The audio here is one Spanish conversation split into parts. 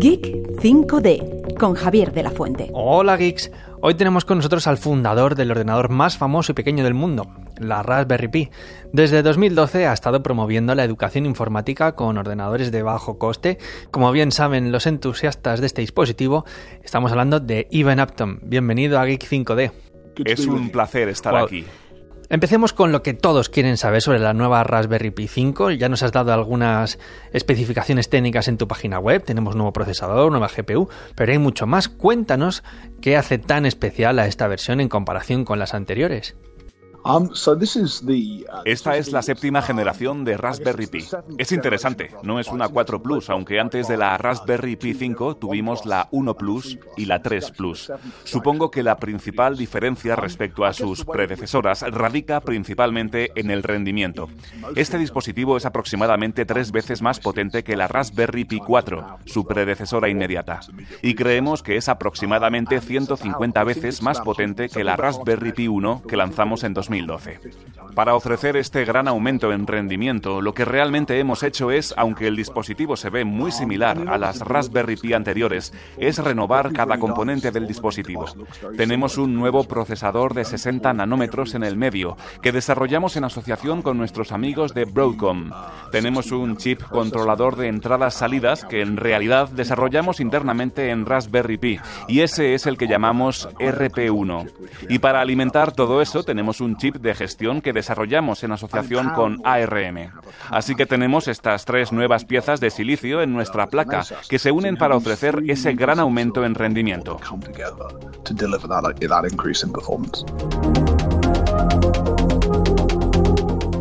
Geek 5D con Javier de la Fuente. Hola geeks, hoy tenemos con nosotros al fundador del ordenador más famoso y pequeño del mundo, la Raspberry Pi. Desde 2012 ha estado promoviendo la educación informática con ordenadores de bajo coste. Como bien saben los entusiastas de este dispositivo, estamos hablando de Ivan Upton. Bienvenido a Geek 5D. Es un placer estar aquí. Empecemos con lo que todos quieren saber sobre la nueva Raspberry Pi 5. Ya nos has dado algunas especificaciones técnicas en tu página web. Tenemos nuevo procesador, nueva GPU, pero hay mucho más. Cuéntanos qué hace tan especial a esta versión en comparación con las anteriores. Um, uh, Esta es la séptima generación de Raspberry Pi. Es interesante, no es una 4 Plus, aunque antes de la Raspberry Pi 5 tuvimos la 1 Plus y la 3 Plus. Supongo que la principal diferencia respecto a sus predecesoras radica principalmente en el rendimiento. Este dispositivo es aproximadamente tres veces más potente que la Raspberry Pi 4, su predecesora inmediata, y creemos que es aproximadamente 150 veces más potente que la Raspberry Pi 1 que lanzamos en 2000. Para ofrecer este gran aumento en rendimiento, lo que realmente hemos hecho es, aunque el dispositivo se ve muy similar a las Raspberry Pi anteriores, es renovar cada componente del dispositivo. Tenemos un nuevo procesador de 60 nanómetros en el medio, que desarrollamos en asociación con nuestros amigos de Broadcom. Tenemos un chip controlador de entradas-salidas que en realidad desarrollamos internamente en Raspberry Pi, y ese es el que llamamos RP1. Y para alimentar todo eso tenemos un chip de gestión que desarrollamos en asociación con ARM. Así que tenemos estas tres nuevas piezas de silicio en nuestra placa que se unen para ofrecer ese gran aumento en rendimiento.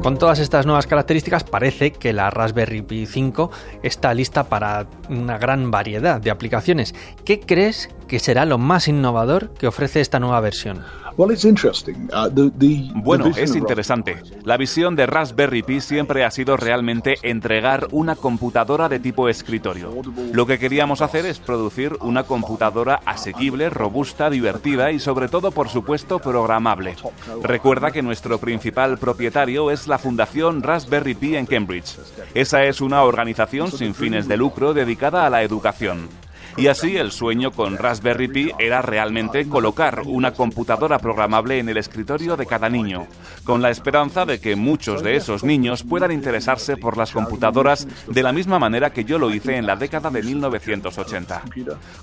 Con todas estas nuevas características parece que la Raspberry Pi 5 está lista para una gran variedad de aplicaciones. ¿Qué crees que será lo más innovador que ofrece esta nueva versión? Uh, bueno, es interesante. La visión de Raspberry Pi siempre ha sido realmente entregar una computadora de tipo escritorio. Lo que queríamos hacer es producir una computadora asequible, robusta, divertida y sobre todo, por supuesto, programable. Recuerda que nuestro principal propietario es la Fundación Raspberry Pi en Cambridge. Esa es una organización sin fines de lucro dedicada a la educación. Y así el sueño con Raspberry Pi era realmente colocar una computadora programable en el escritorio de cada niño, con la esperanza de que muchos de esos niños puedan interesarse por las computadoras de la misma manera que yo lo hice en la década de 1980.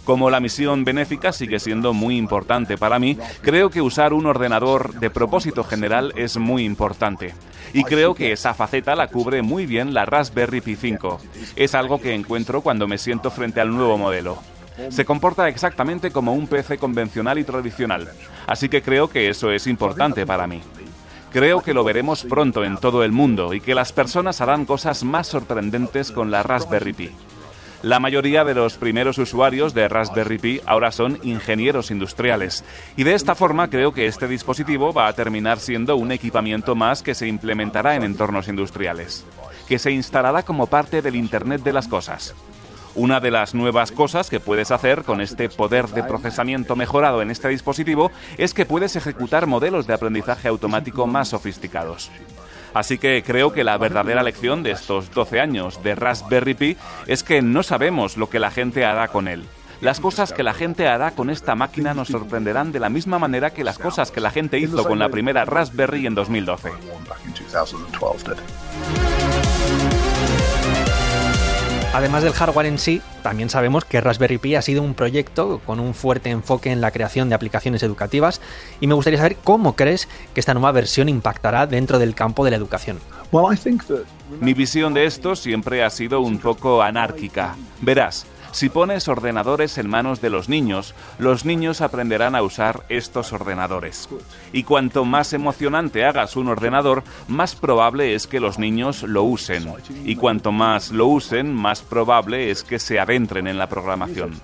Como la misión benéfica sigue siendo muy importante para mí, creo que usar un ordenador de propósito general es muy importante. Y creo que esa faceta la cubre muy bien la Raspberry Pi 5. Es algo que encuentro cuando me siento frente al nuevo modelo. Se comporta exactamente como un PC convencional y tradicional, así que creo que eso es importante para mí. Creo que lo veremos pronto en todo el mundo y que las personas harán cosas más sorprendentes con la Raspberry Pi. La mayoría de los primeros usuarios de Raspberry Pi ahora son ingenieros industriales y de esta forma creo que este dispositivo va a terminar siendo un equipamiento más que se implementará en entornos industriales, que se instalará como parte del Internet de las Cosas. Una de las nuevas cosas que puedes hacer con este poder de procesamiento mejorado en este dispositivo es que puedes ejecutar modelos de aprendizaje automático más sofisticados. Así que creo que la verdadera lección de estos 12 años de Raspberry Pi es que no sabemos lo que la gente hará con él. Las cosas que la gente hará con esta máquina nos sorprenderán de la misma manera que las cosas que la gente hizo con la primera Raspberry en 2012. Además del hardware en sí, también sabemos que Raspberry Pi ha sido un proyecto con un fuerte enfoque en la creación de aplicaciones educativas y me gustaría saber cómo crees que esta nueva versión impactará dentro del campo de la educación. Mi visión de esto siempre ha sido un poco anárquica. Verás, si pones ordenadores en manos de los niños, los niños aprenderán a usar estos ordenadores. Y cuanto más emocionante hagas un ordenador, más probable es que los niños lo usen. Y cuanto más lo usen, más probable es que se adentren en la programación.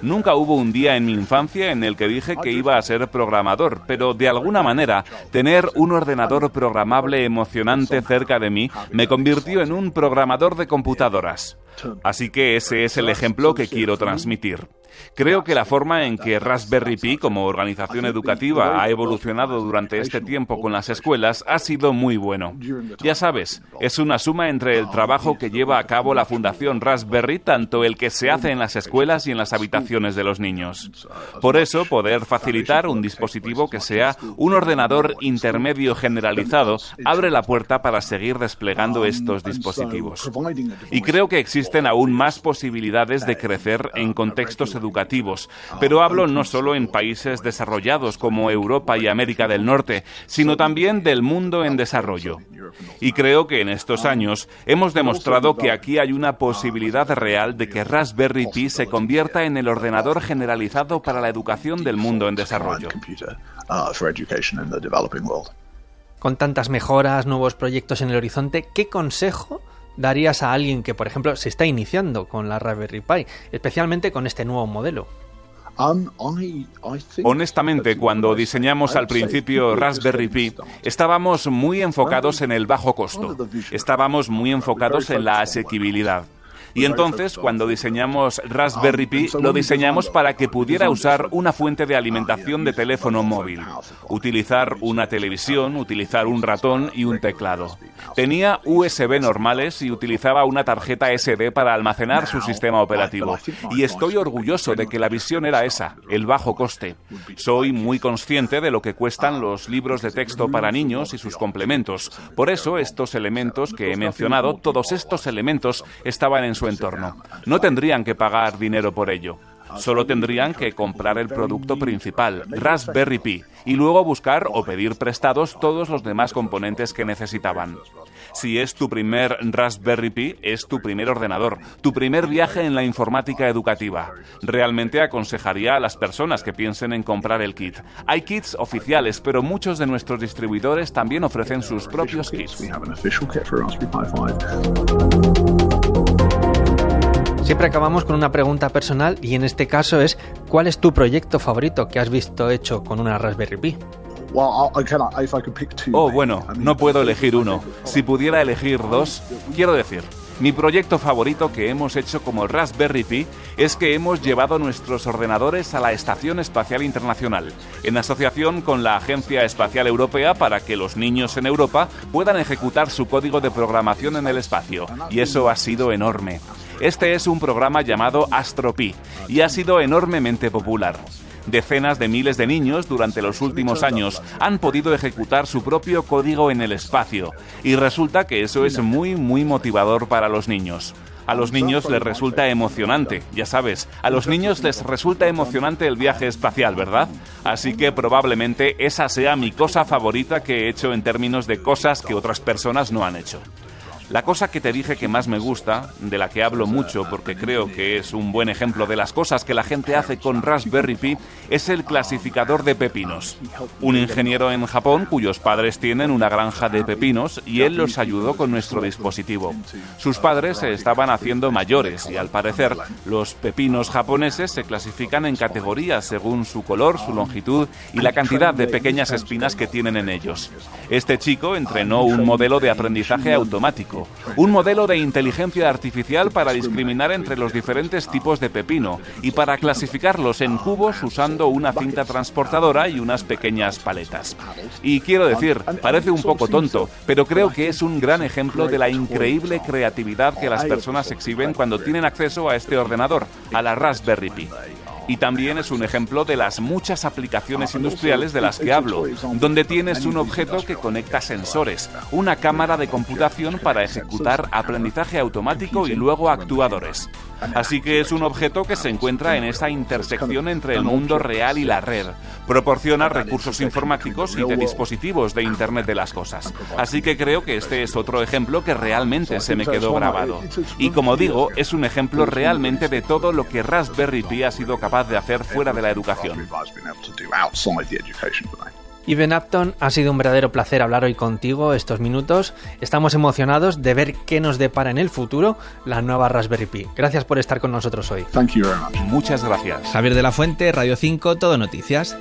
Nunca hubo un día en mi infancia en el que dije que iba a ser programador, pero de alguna manera tener un ordenador programable emocionante cerca de mí me convirtió en un programador de computadoras. Así que ese es el ejemplo que quiero transmitir. Creo que la forma en que Raspberry Pi como organización educativa ha evolucionado durante este tiempo con las escuelas ha sido muy bueno. Ya sabes, es una suma entre el trabajo que lleva a cabo la Fundación Raspberry, tanto el que se hace en las escuelas y en las habitaciones de los niños. Por eso, poder facilitar un dispositivo que sea un ordenador intermedio generalizado abre la puerta para seguir desplegando estos dispositivos. Y creo que existen aún más posibilidades de crecer en contextos educativos, pero hablo no solo en países desarrollados como Europa y América del Norte, sino también del mundo en desarrollo. Y creo que en estos años hemos demostrado que aquí hay una posibilidad real de que Raspberry Pi se convierta en el ordenador generalizado para la educación del mundo en desarrollo. Con tantas mejoras, nuevos proyectos en el horizonte, ¿qué consejo darías a alguien que, por ejemplo, se está iniciando con la Raspberry Pi, especialmente con este nuevo modelo? Um, Honestamente, cuando diseñamos al principio Raspberry Pi, estábamos muy enfocados en el bajo costo, estábamos muy enfocados en la asequibilidad. Y entonces, cuando diseñamos Raspberry Pi, lo diseñamos para que pudiera usar una fuente de alimentación de teléfono móvil, utilizar una televisión, utilizar un ratón y un teclado. Tenía USB normales y utilizaba una tarjeta SD para almacenar su sistema operativo. Y estoy orgulloso de que la visión era esa, el bajo coste. Soy muy consciente de lo que cuestan los libros de texto para niños y sus complementos. Por eso, estos elementos que he mencionado, todos estos elementos estaban en entorno. No tendrían que pagar dinero por ello. Solo tendrían que comprar el producto principal, Raspberry Pi, y luego buscar o pedir prestados todos los demás componentes que necesitaban. Si es tu primer Raspberry Pi, es tu primer ordenador, tu primer viaje en la informática educativa. Realmente aconsejaría a las personas que piensen en comprar el kit. Hay kits oficiales, pero muchos de nuestros distribuidores también ofrecen sus propios kits. Siempre acabamos con una pregunta personal y en este caso es ¿cuál es tu proyecto favorito que has visto hecho con una Raspberry Pi? Oh, bueno, no puedo elegir uno. Si pudiera elegir dos, quiero decir, mi proyecto favorito que hemos hecho como Raspberry Pi es que hemos llevado nuestros ordenadores a la Estación Espacial Internacional, en asociación con la Agencia Espacial Europea para que los niños en Europa puedan ejecutar su código de programación en el espacio. Y eso ha sido enorme. Este es un programa llamado AstroPi y ha sido enormemente popular. Decenas de miles de niños durante los últimos años han podido ejecutar su propio código en el espacio y resulta que eso es muy muy motivador para los niños. A los niños les resulta emocionante, ya sabes, a los niños les resulta emocionante el viaje espacial, ¿verdad? Así que probablemente esa sea mi cosa favorita que he hecho en términos de cosas que otras personas no han hecho. La cosa que te dije que más me gusta, de la que hablo mucho porque creo que es un buen ejemplo de las cosas que la gente hace con Raspberry Pi, es el clasificador de pepinos. Un ingeniero en Japón cuyos padres tienen una granja de pepinos y él los ayudó con nuestro dispositivo. Sus padres se estaban haciendo mayores y al parecer los pepinos japoneses se clasifican en categorías según su color, su longitud y la cantidad de pequeñas espinas que tienen en ellos. Este chico entrenó un modelo de aprendizaje automático un modelo de inteligencia artificial para discriminar entre los diferentes tipos de pepino y para clasificarlos en cubos usando una cinta transportadora y unas pequeñas paletas. Y quiero decir, parece un poco tonto, pero creo que es un gran ejemplo de la increíble creatividad que las personas exhiben cuando tienen acceso a este ordenador, a la Raspberry Pi y también es un ejemplo de las muchas aplicaciones industriales de las que hablo, donde tienes un objeto que conecta sensores, una cámara de computación para ejecutar aprendizaje automático y luego actuadores. Así que es un objeto que se encuentra en esa intersección entre el mundo real y la red. Proporciona recursos informáticos y de dispositivos de Internet de las Cosas. Así que creo que este es otro ejemplo que realmente se me quedó grabado. Y como digo, es un ejemplo realmente de todo lo que Raspberry Pi ha sido capaz de hacer fuera de la educación. Y Ben Upton, ha sido un verdadero placer hablar hoy contigo estos minutos. Estamos emocionados de ver qué nos depara en el futuro la nueva Raspberry Pi. Gracias por estar con nosotros hoy. Muchas gracias. Javier de la Fuente, Radio 5, Todo Noticias.